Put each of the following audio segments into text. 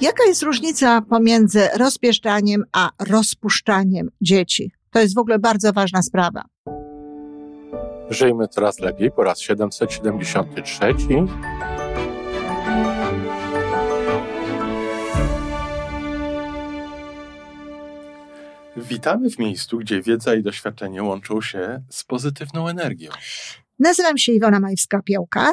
Jaka jest różnica pomiędzy rozpieszczaniem a rozpuszczaniem dzieci? To jest w ogóle bardzo ważna sprawa. Żyjmy coraz lepiej po raz 773. Witamy w miejscu, gdzie wiedza i doświadczenie łączą się z pozytywną energią. Nazywam się Iwona Majwska-Piołka.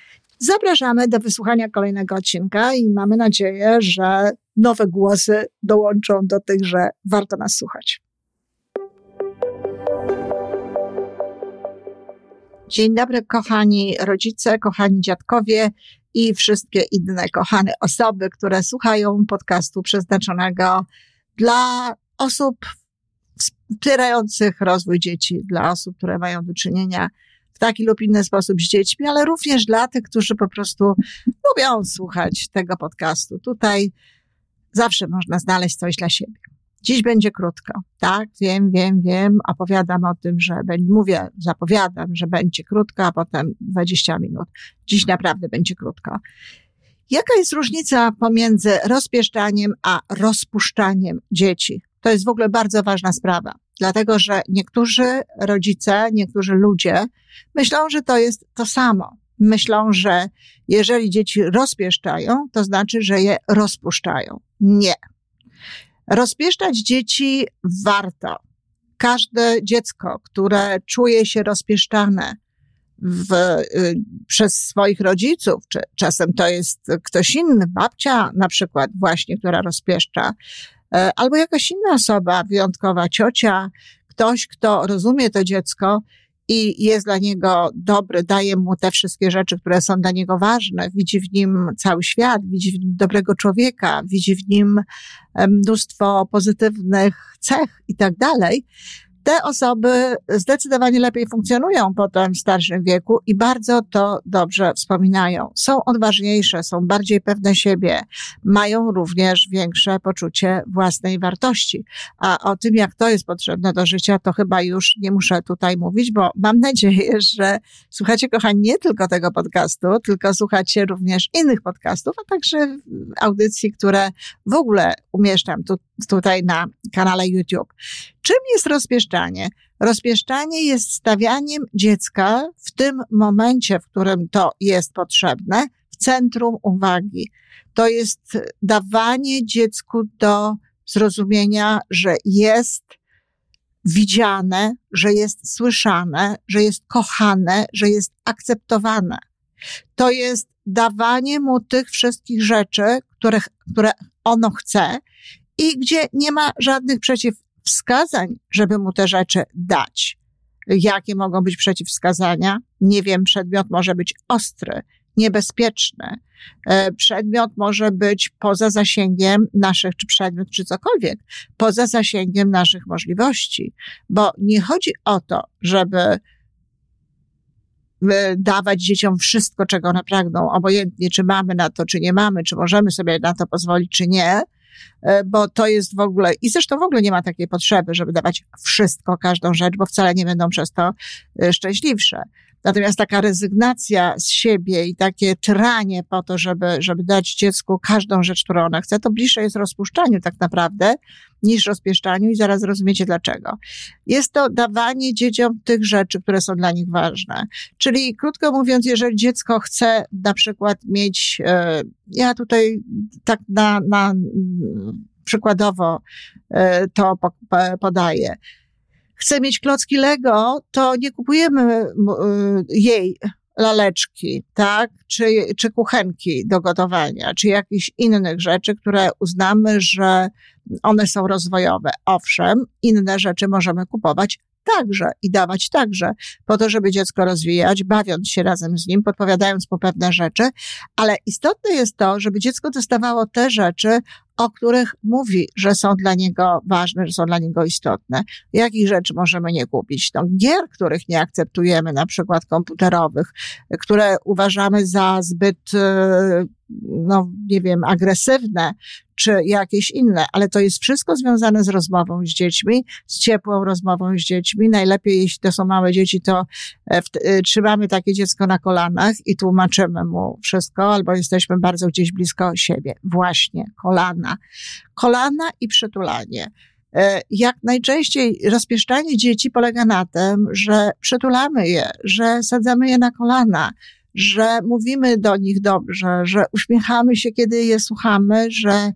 Zapraszamy do wysłuchania kolejnego odcinka i mamy nadzieję, że nowe głosy dołączą do tych, że warto nas słuchać. Dzień dobry, kochani rodzice, kochani dziadkowie i wszystkie inne kochane osoby, które słuchają podcastu przeznaczonego dla osób wspierających rozwój dzieci, dla osób, które mają do czynienia w taki lub inny sposób z dziećmi, ale również dla tych, którzy po prostu lubią słuchać tego podcastu. Tutaj zawsze można znaleźć coś dla siebie. Dziś będzie krótko. Tak, wiem, wiem, wiem. Opowiadam o tym, że mówię, zapowiadam, że będzie krótko, a potem 20 minut. Dziś naprawdę będzie krótko. Jaka jest różnica pomiędzy rozpieszczaniem a rozpuszczaniem dzieci? To jest w ogóle bardzo ważna sprawa, dlatego że niektórzy rodzice, niektórzy ludzie myślą, że to jest to samo. Myślą, że jeżeli dzieci rozpieszczają, to znaczy, że je rozpuszczają. Nie. Rozpieszczać dzieci warto. Każde dziecko, które czuje się rozpieszczane w, y, przez swoich rodziców, czy czasem to jest ktoś inny, babcia na przykład właśnie, która rozpieszcza, albo jakaś inna osoba, wyjątkowa ciocia, ktoś, kto rozumie to dziecko i jest dla niego dobry, daje mu te wszystkie rzeczy, które są dla niego ważne, widzi w nim cały świat, widzi w nim dobrego człowieka, widzi w nim mnóstwo pozytywnych cech i tak dalej, te osoby zdecydowanie lepiej funkcjonują potem w starszym wieku i bardzo to dobrze wspominają. Są odważniejsze, są bardziej pewne siebie, mają również większe poczucie własnej wartości. A o tym, jak to jest potrzebne do życia, to chyba już nie muszę tutaj mówić, bo mam nadzieję, że słuchacie, kochani, nie tylko tego podcastu, tylko słuchacie również innych podcastów, a także audycji, które w ogóle umieszczam tu, tutaj na kanale YouTube. Czym jest rozpieszczanie? Rozpieszczanie jest stawianiem dziecka w tym momencie, w którym to jest potrzebne, w centrum uwagi. To jest dawanie dziecku do zrozumienia, że jest widziane, że jest słyszane, że jest kochane, że jest akceptowane. To jest dawanie mu tych wszystkich rzeczy, których, które ono chce i gdzie nie ma żadnych przeciwwskazań, żeby mu te rzeczy dać. Jakie mogą być przeciwwskazania? Nie wiem, przedmiot może być ostry, niebezpieczny. E, przedmiot może być poza zasięgiem naszych, czy przedmiot, czy cokolwiek, poza zasięgiem naszych możliwości. Bo nie chodzi o to, żeby e, dawać dzieciom wszystko, czego one pragną, obojętnie czy mamy na to, czy nie mamy, czy możemy sobie na to pozwolić, czy nie, bo to jest w ogóle, i zresztą w ogóle nie ma takiej potrzeby, żeby dawać wszystko, każdą rzecz, bo wcale nie będą przez to e, szczęśliwsze. Natomiast taka rezygnacja z siebie i takie tranie po to, żeby, żeby dać dziecku każdą rzecz, którą ona chce, to bliższe jest rozpuszczaniu tak naprawdę niż rozpieszczaniu i zaraz rozumiecie dlaczego. Jest to dawanie dzieciom tych rzeczy, które są dla nich ważne. Czyli krótko mówiąc, jeżeli dziecko chce na przykład mieć, e, ja tutaj tak na, na przykładowo e, to podaję, chce mieć klocki Lego, to nie kupujemy y, jej laleczki, tak? Czy, czy kuchenki do gotowania, czy jakichś innych rzeczy, które uznamy, że one są rozwojowe. Owszem, inne rzeczy możemy kupować także i dawać także, po to, żeby dziecko rozwijać, bawiąc się razem z nim, podpowiadając mu pewne rzeczy, ale istotne jest to, żeby dziecko dostawało te rzeczy o których mówi, że są dla niego ważne, że są dla niego istotne. Jakich rzeczy możemy nie kupić? No, gier, których nie akceptujemy, na przykład komputerowych, które uważamy za zbyt, e, no nie wiem, agresywne, czy jakieś inne, ale to jest wszystko związane z rozmową z dziećmi, z ciepłą rozmową z dziećmi. Najlepiej, jeśli to są małe dzieci, to e, w, e, trzymamy takie dziecko na kolanach i tłumaczymy mu wszystko, albo jesteśmy bardzo gdzieś blisko siebie. Właśnie, kolana. Kolana i przytulanie. E, jak najczęściej rozpieszczanie dzieci polega na tym, że przytulamy je, że sadzamy je na kolana, że mówimy do nich dobrze, że uśmiechamy się, kiedy je słuchamy, że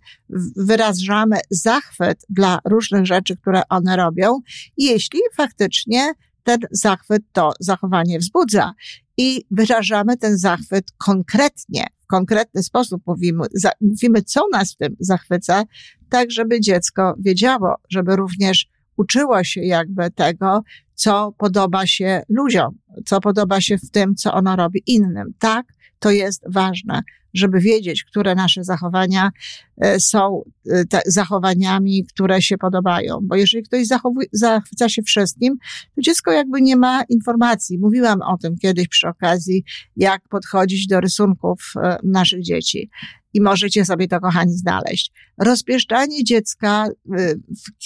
wyrażamy zachwyt dla różnych rzeczy, które one robią, jeśli faktycznie ten zachwyt to zachowanie wzbudza. I wyrażamy ten zachwyt konkretnie, w konkretny sposób mówimy, za, mówimy, co nas w tym zachwyca, tak żeby dziecko wiedziało, żeby również uczyło się jakby tego, co podoba się ludziom, co podoba się w tym, co ono robi innym. Tak, to jest ważne, żeby wiedzieć, które nasze zachowania e, są e, zachowaniami, które się podobają. Bo jeżeli ktoś zachowuje, zachwyca się wszystkim, to dziecko jakby nie ma informacji. Mówiłam o tym kiedyś przy okazji, jak podchodzić do rysunków e, naszych dzieci i możecie sobie to, kochani, znaleźć. Rozpieszczanie dziecka,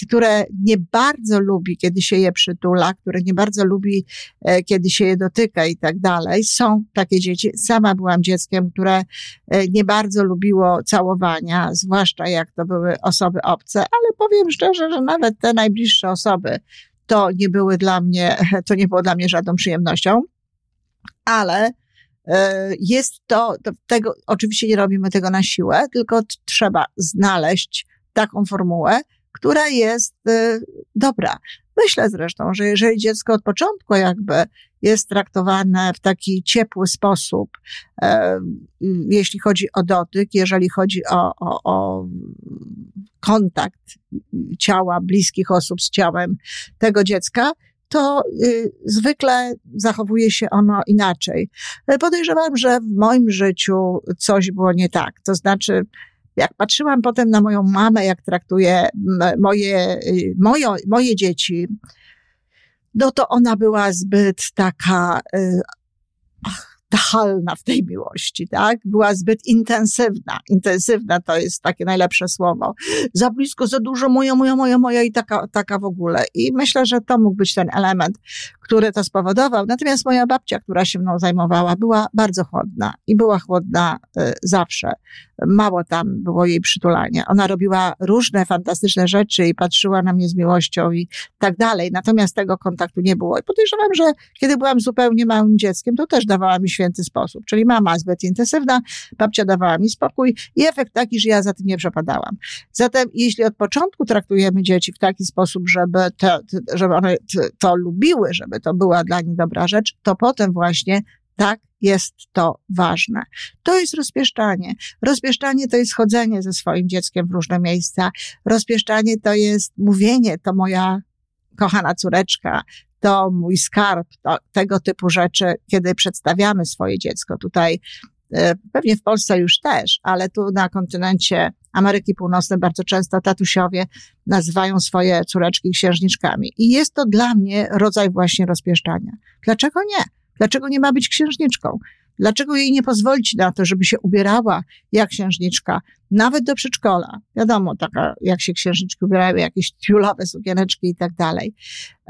które nie bardzo lubi, kiedy się je przytula, które nie bardzo lubi, kiedy się je dotyka i tak dalej. Są takie dzieci. Sama byłam dzieckiem, które nie bardzo lubiło całowania, zwłaszcza jak to były osoby obce, ale powiem szczerze, że nawet te najbliższe osoby to nie były dla mnie, to nie było dla mnie żadną przyjemnością, ale E, jest to, to, tego, oczywiście nie robimy tego na siłę, tylko trzeba znaleźć taką formułę, która jest e, dobra. Myślę zresztą, że jeżeli dziecko od początku jakby jest traktowane w taki ciepły sposób, e, jeśli chodzi o dotyk, jeżeli chodzi o, o, o kontakt ciała bliskich osób z ciałem tego dziecka, to y, zwykle zachowuje się ono inaczej. Podejrzewam, że w moim życiu coś było nie tak. To znaczy, jak patrzyłam potem na moją mamę, jak traktuje moje, y, moje, moje dzieci, no to ona była zbyt taka, y, ach, nachalna w tej miłości, tak? Była zbyt intensywna. Intensywna to jest takie najlepsze słowo. Za blisko, za dużo, moja, moja, moja, moja i taka, taka w ogóle. I myślę, że to mógł być ten element, który to spowodował. Natomiast moja babcia, która się mną zajmowała, była bardzo chłodna i była chłodna y, zawsze. Mało tam było jej przytulania. Ona robiła różne fantastyczne rzeczy i patrzyła na mnie z miłością i tak dalej. Natomiast tego kontaktu nie było. I podejrzewam, że kiedy byłam zupełnie małym dzieckiem, to też dawała mi święty sposób. Czyli mama zbyt intensywna, babcia dawała mi spokój i efekt taki, że ja za tym nie przepadałam. Zatem, jeśli od początku traktujemy dzieci w taki sposób, żeby, te, żeby one to lubiły, żeby to była dla nich dobra rzecz, to potem właśnie tak jest to ważne. To jest rozpieszczanie. Rozpieszczanie to jest chodzenie ze swoim dzieckiem w różne miejsca. Rozpieszczanie to jest mówienie, to moja kochana córeczka, to mój skarb, to, tego typu rzeczy, kiedy przedstawiamy swoje dziecko. Tutaj e, pewnie w Polsce już też, ale tu na kontynencie Ameryki Północnej bardzo często tatusiowie nazywają swoje córeczki księżniczkami. I jest to dla mnie rodzaj właśnie rozpieszczania. Dlaczego nie? Dlaczego nie ma być księżniczką? Dlaczego jej nie pozwolić na to, żeby się ubierała jak księżniczka, nawet do przedszkola? Wiadomo, taka, jak się księżniczki ubierają, jakieś tiulowe sukieneczki i tak dalej.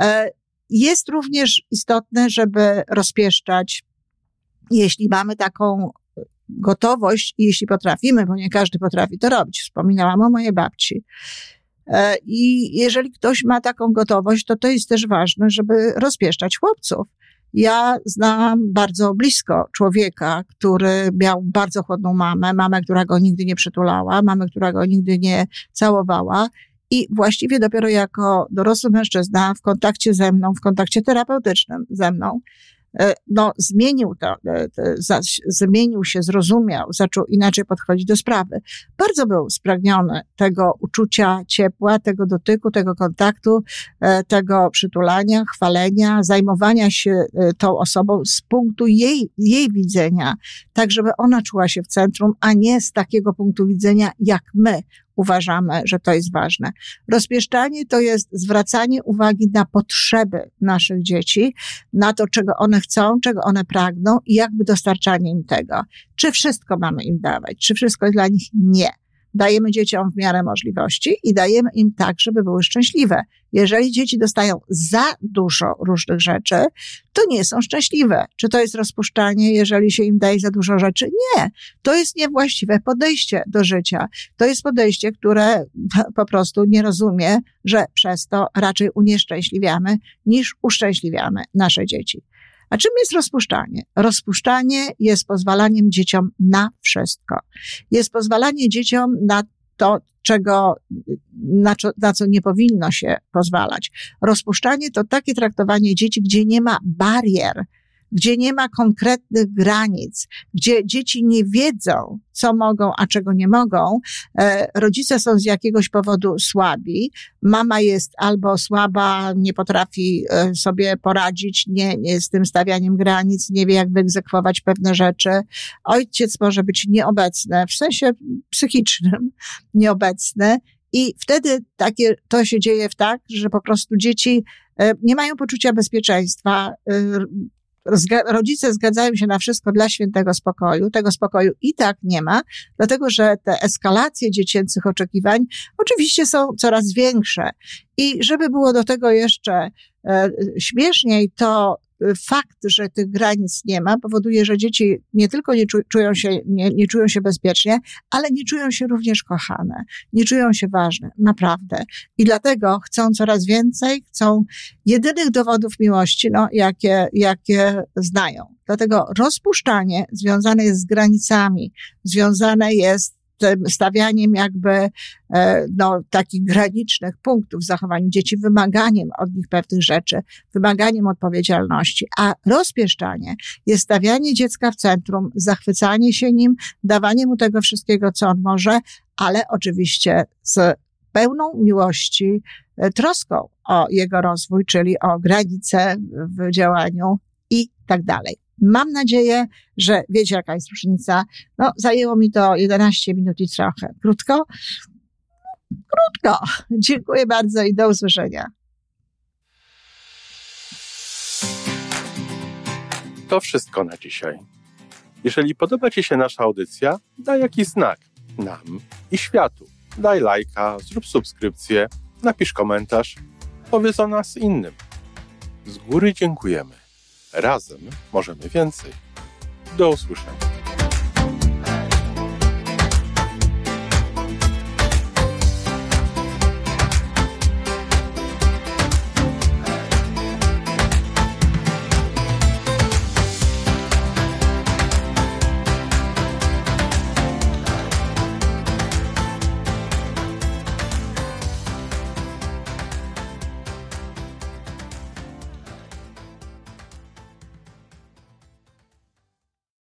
E, jest również istotne, żeby rozpieszczać, jeśli mamy taką gotowość jeśli potrafimy, bo nie każdy potrafi to robić. Wspominałam o mojej babci. E, I jeżeli ktoś ma taką gotowość, to to jest też ważne, żeby rozpieszczać chłopców. Ja znam bardzo blisko człowieka, który miał bardzo chłodną mamę, mamę, która go nigdy nie przytulała, mamę, która go nigdy nie całowała. I właściwie dopiero jako dorosły mężczyzna w kontakcie ze mną, w kontakcie terapeutycznym ze mną, no, zmienił to, e, zmienił się, zrozumiał, zaczął inaczej podchodzić do sprawy. Bardzo był spragniony tego uczucia ciepła, tego dotyku, tego kontaktu, e, tego przytulania, chwalenia, zajmowania się tą osobą z punktu jej, jej widzenia, tak żeby ona czuła się w centrum, a nie z takiego punktu widzenia jak my. Uważamy, że to jest ważne. Rozpieszczanie to jest zwracanie uwagi na potrzeby naszych dzieci, na to, czego one chcą, czego one pragną i jakby dostarczanie im tego. Czy wszystko mamy im dawać? Czy wszystko jest dla nich? Nie dajemy dzieciom w miarę możliwości i dajemy im tak, żeby były szczęśliwe. Jeżeli dzieci dostają za dużo różnych rzeczy, to nie są szczęśliwe. Czy to jest rozpuszczanie, jeżeli się im daje za dużo rzeczy? Nie. To jest niewłaściwe podejście do życia. To jest podejście, które po prostu nie rozumie, że przez to raczej unieszczęśliwiamy niż uszczęśliwiamy nasze dzieci. A czym jest rozpuszczanie? Rozpuszczanie jest pozwalaniem dzieciom na wszystko. Jest pozwalanie dzieciom na to, czego, na, na co nie powinno się pozwalać. Rozpuszczanie to takie traktowanie dzieci, gdzie nie ma barier, gdzie nie ma konkretnych granic, gdzie dzieci nie wiedzą, co mogą, a czego nie mogą. E, rodzice są z jakiegoś powodu słabi. Mama jest albo słaba, nie potrafi e, sobie poradzić nie, nie z tym stawianiem granic, nie wie, jak wyegzekwować pewne rzeczy. Ojciec może być nieobecny, w sensie psychicznym nieobecny. I wtedy takie, to się dzieje w tak, że po prostu dzieci e, nie mają poczucia bezpieczeństwa, rodzice zgadzają się na wszystko dla świętego spokoju. Tego spokoju i tak nie ma, dlatego że te eskalacje dziecięcych oczekiwań oczywiście są coraz większe. I żeby było do tego jeszcze e, śmieszniej, to fakt, że tych granic nie ma, powoduje, że dzieci nie tylko nie czują się, nie, nie czują się bezpiecznie, ale nie czują się również kochane, nie czują się ważne, naprawdę. I dlatego chcą coraz więcej, chcą jedynych dowodów miłości, no, jakie, jakie znają. Dlatego rozpuszczanie związane jest z granicami, związane jest stawianiem jakby e, no, takich granicznych punktów w zachowaniu dzieci, wymaganiem od nich pewnych rzeczy, wymaganiem odpowiedzialności, a rozpieszczanie jest stawianie dziecka w centrum, zachwycanie się nim, dawanie mu tego wszystkiego, co on może, ale oczywiście z pełną miłości, e, troską o jego rozwój, czyli o granice w działaniu i tak dalej. Mam nadzieję, że wiecie, jaka jest różnica. No, zajęło mi to 11 minut i trochę. Krótko? Krótko. Dziękuję bardzo i do usłyszenia. To wszystko na dzisiaj. Jeżeli podoba Ci się nasza audycja, daj jakiś znak nam i światu. Daj lajka, zrób subskrypcję, napisz komentarz, powiedz o nas innym. Z góry dziękujemy. Razem możemy więcej. Do usłyszenia.